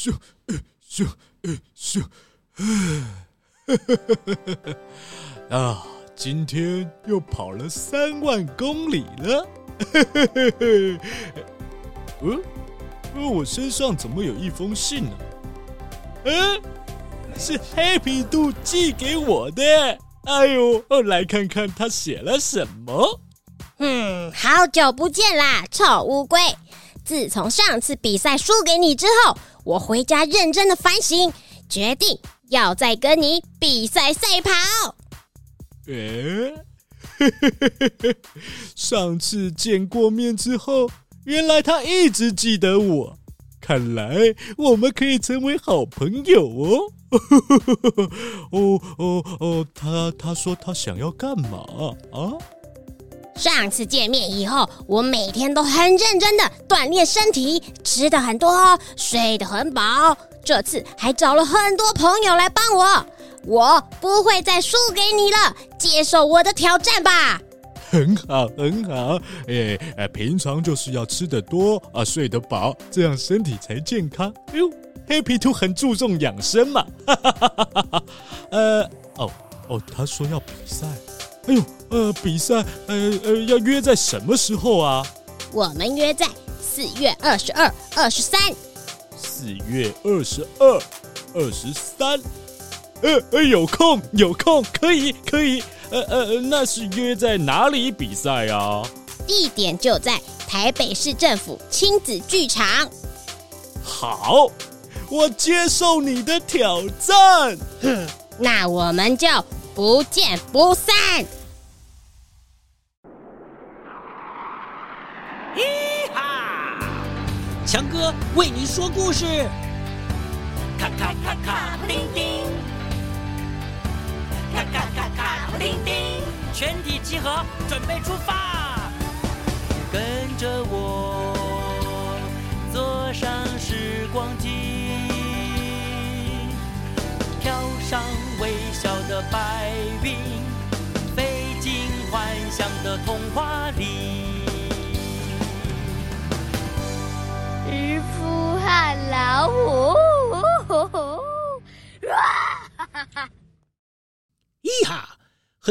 咻，咻，咻，啊！今天又跑了三万公里了。嗯，我身上怎么有一封信呢？嗯，是黑皮度寄给我的。哎呦，来看看他写了什么。嗯，好久不见啦，臭乌龟！自从上次比赛输给你之后，我回家认真的反省，决定要再跟你比赛赛跑。诶，上次见过面之后，原来他一直记得我，看来我们可以成为好朋友哦。哦哦哦，他他说他想要干嘛啊？上次见面以后，我每天都很认真的锻炼身体，吃的很多，睡得很饱。这次还找了很多朋友来帮我，我不会再输给你了，接受我的挑战吧。很好，很好。哎哎，平常就是要吃的多啊，睡得饱，这样身体才健康。哎呦，黑皮兔很注重养生嘛。哈哈哈哈哈哈。呃，哦哦，他说要比赛。哎呦，呃，比赛，呃呃，要约在什么时候啊？我们约在四月二十二、二十三。四月二十二、二十三，呃呃，有空，有空，可以，可以，呃呃，那是约在哪里比赛啊？地点就在台北市政府亲子剧场。好，我接受你的挑战。哼，那我们就。不见不散！为你说故事。咔咔咔咔，布丁丁，咔咔咔咔，布丁丁，全体集合，准备出发。跟着我，坐上时光机。飘上微笑的白云，飞进幻想的童话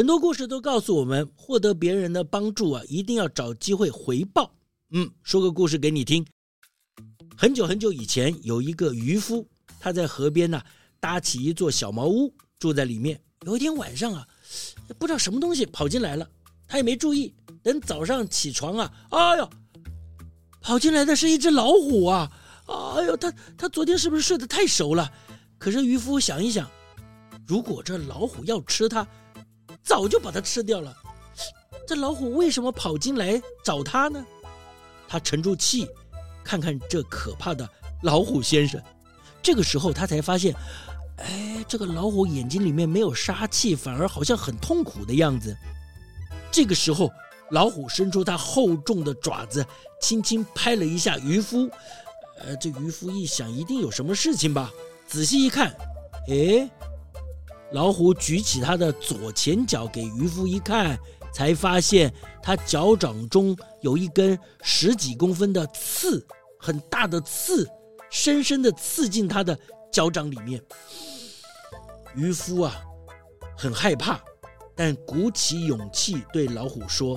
很多故事都告诉我们，获得别人的帮助啊，一定要找机会回报。嗯，说个故事给你听。很久很久以前，有一个渔夫，他在河边呢、啊。搭起一座小茅屋，住在里面。有一天晚上啊，不知道什么东西跑进来了，他也没注意。等早上起床啊，哎呦，跑进来的是一只老虎啊！哎呦，他他昨天是不是睡得太熟了？可是渔夫想一想，如果这老虎要吃他，早就把它吃掉了。这老虎为什么跑进来找他呢？他沉住气，看看这可怕的老虎先生。这个时候他才发现。哎，这个老虎眼睛里面没有杀气，反而好像很痛苦的样子。这个时候，老虎伸出它厚重的爪子，轻轻拍了一下渔夫。呃，这渔夫一想，一定有什么事情吧？仔细一看，哎，老虎举起它的左前脚给渔夫一看，才发现它脚掌中有一根十几公分的刺，很大的刺，深深地刺进它的脚掌里面。渔夫啊，很害怕，但鼓起勇气对老虎说：“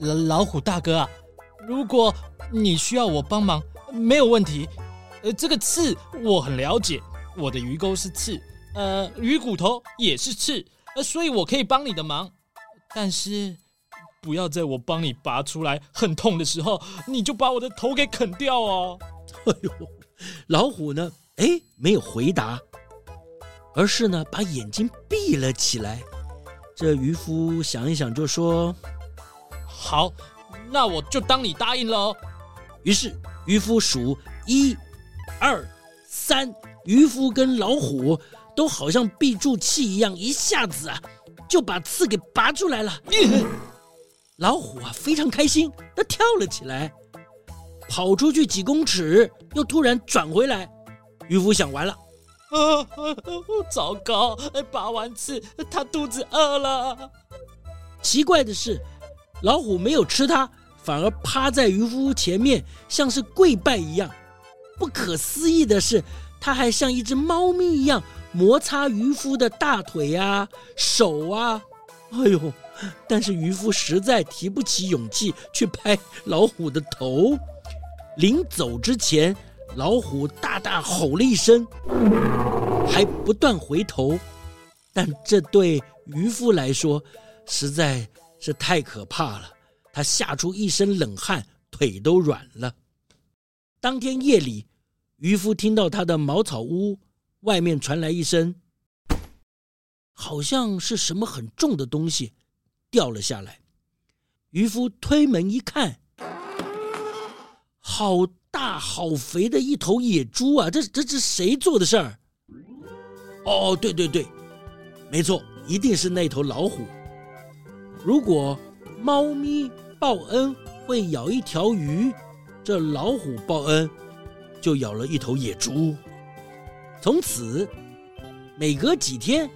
老老虎大哥啊，如果你需要我帮忙，没有问题。呃，这个刺我很了解，我的鱼钩是刺，呃，鱼骨头也是刺，呃，所以我可以帮你的忙。但是，不要在我帮你拔出来很痛的时候，你就把我的头给啃掉哦。”哎呦，老虎呢？哎，没有回答。而是呢，把眼睛闭了起来。这渔夫想一想，就说：“好，那我就当你答应了哦。”于是渔夫数一、二、三，渔夫跟老虎都好像闭住气一样，一下子啊就把刺给拔出来了。老虎啊非常开心，它跳了起来，跑出去几公尺，又突然转回来。渔夫想完了。啊啊！糟糕！拔完刺，它肚子饿了。奇怪的是，老虎没有吃它，反而趴在渔夫前面，像是跪拜一样。不可思议的是，它还像一只猫咪一样摩擦渔夫的大腿啊、手啊。哎呦！但是渔夫实在提不起勇气去拍老虎的头。临走之前，老虎大大吼了一声，还不断回头。但这对渔夫来说实在是太可怕了，他吓出一身冷汗，腿都软了。当天夜里，渔夫听到他的茅草屋外面传来一声，好像是什么很重的东西掉了下来。渔夫推门一看，好大好肥的一头野猪啊！这这这谁做的事儿？哦，对对对。没错，一定是那头老虎。如果猫咪报恩会咬一条鱼，这老虎报恩就咬了一头野猪。从此，每隔几天，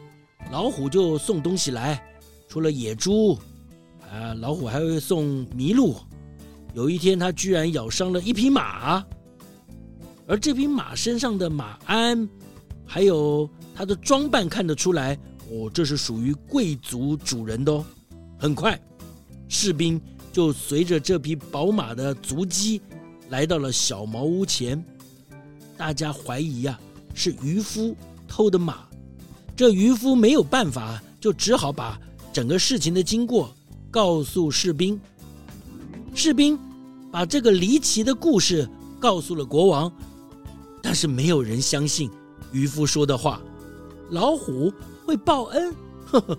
老虎就送东西来，除了野猪，啊，老虎还会送麋鹿。有一天，它居然咬伤了一匹马，而这匹马身上的马鞍，还有它的装扮，看得出来。哦，这是属于贵族主人的哦。很快，士兵就随着这匹宝马的足迹来到了小茅屋前。大家怀疑呀，是渔夫偷的马。这渔夫没有办法，就只好把整个事情的经过告诉士兵。士兵把这个离奇的故事告诉了国王，但是没有人相信渔夫说的话。老虎。会报恩，呵呵呵，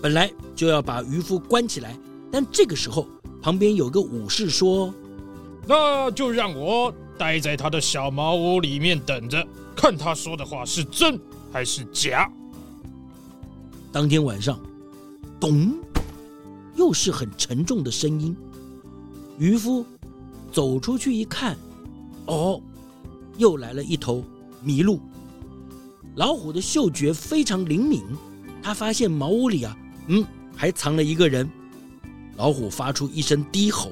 本来就要把渔夫关起来，但这个时候旁边有个武士说：“那就让我待在他的小茅屋里面等着，看他说的话是真还是假。”当天晚上，咚，又是很沉重的声音。渔夫走出去一看，哦，又来了一头麋鹿。老虎的嗅觉非常灵敏，他发现茅屋里啊，嗯，还藏了一个人。老虎发出一声低吼。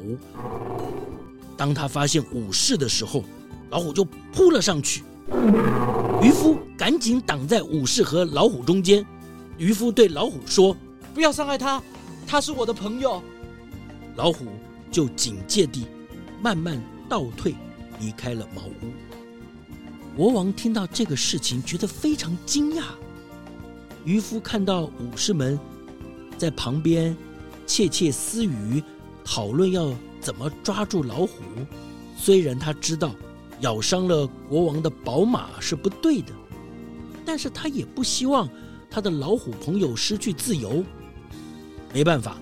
当他发现武士的时候，老虎就扑了上去。渔夫赶紧挡在武士和老虎中间。渔夫对老虎说：“不要伤害他，他是我的朋友。”老虎就警戒地慢慢倒退，离开了茅屋。国王听到这个事情，觉得非常惊讶。渔夫看到武士们在旁边窃窃私语，讨论要怎么抓住老虎。虽然他知道咬伤了国王的宝马是不对的，但是他也不希望他的老虎朋友失去自由。没办法，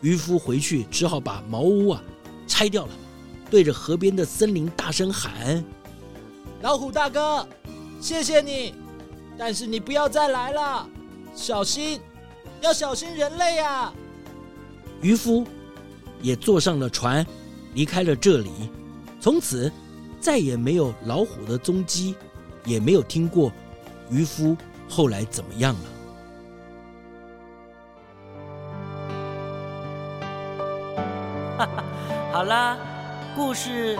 渔夫回去只好把茅屋啊拆掉了，对着河边的森林大声喊。老虎大哥，谢谢你，但是你不要再来了，小心，要小心人类呀！渔夫也坐上了船，离开了这里。从此再也没有老虎的踪迹，也没有听过渔夫后来怎么样了。哈哈，好啦，故事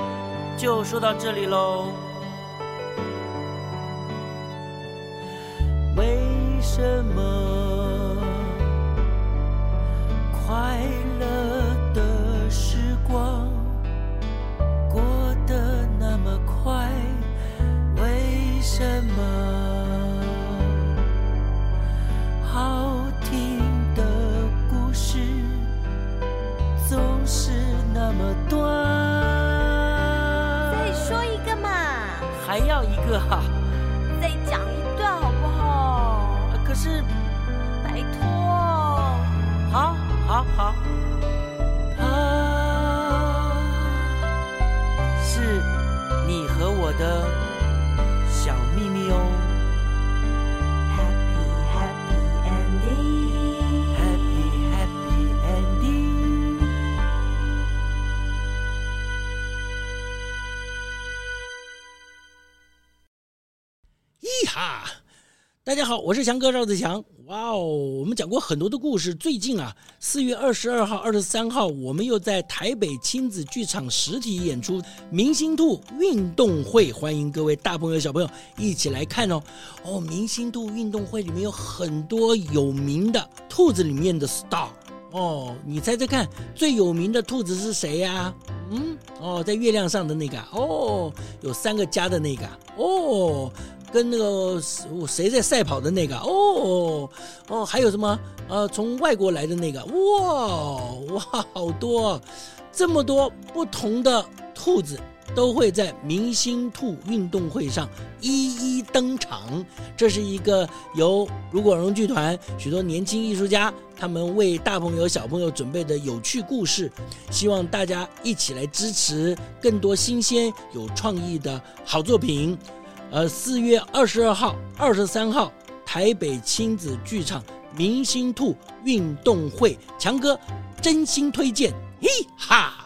就说到这里喽。为什么还要一个哈？再讲一段好不好？可是，拜托，好，好，好，咦哈！大家好，我是强哥赵子强。哇哦，我们讲过很多的故事。最近啊，四月二十二号、二十三号，我们又在台北亲子剧场实体演出《明星兔运动会》，欢迎各位大朋友、小朋友一起来看哦。哦，《明星兔运动会》里面有很多有名的兔子里面的 star 哦，你猜猜看，最有名的兔子是谁呀、嗯，哦，在月亮上的那个哦，有三个家的那个哦。跟那个谁在赛跑的那个哦哦，还有什么呃，从外国来的那个哇哇，好多，这么多不同的兔子都会在明星兔运动会上一一登场。这是一个由如果荣剧团许多年轻艺术家他们为大朋友小朋友准备的有趣故事，希望大家一起来支持更多新鲜有创意的好作品。呃，四月二十二号、二十三号，台北亲子剧场明星兔运动会，强哥真心推荐，嘿哈。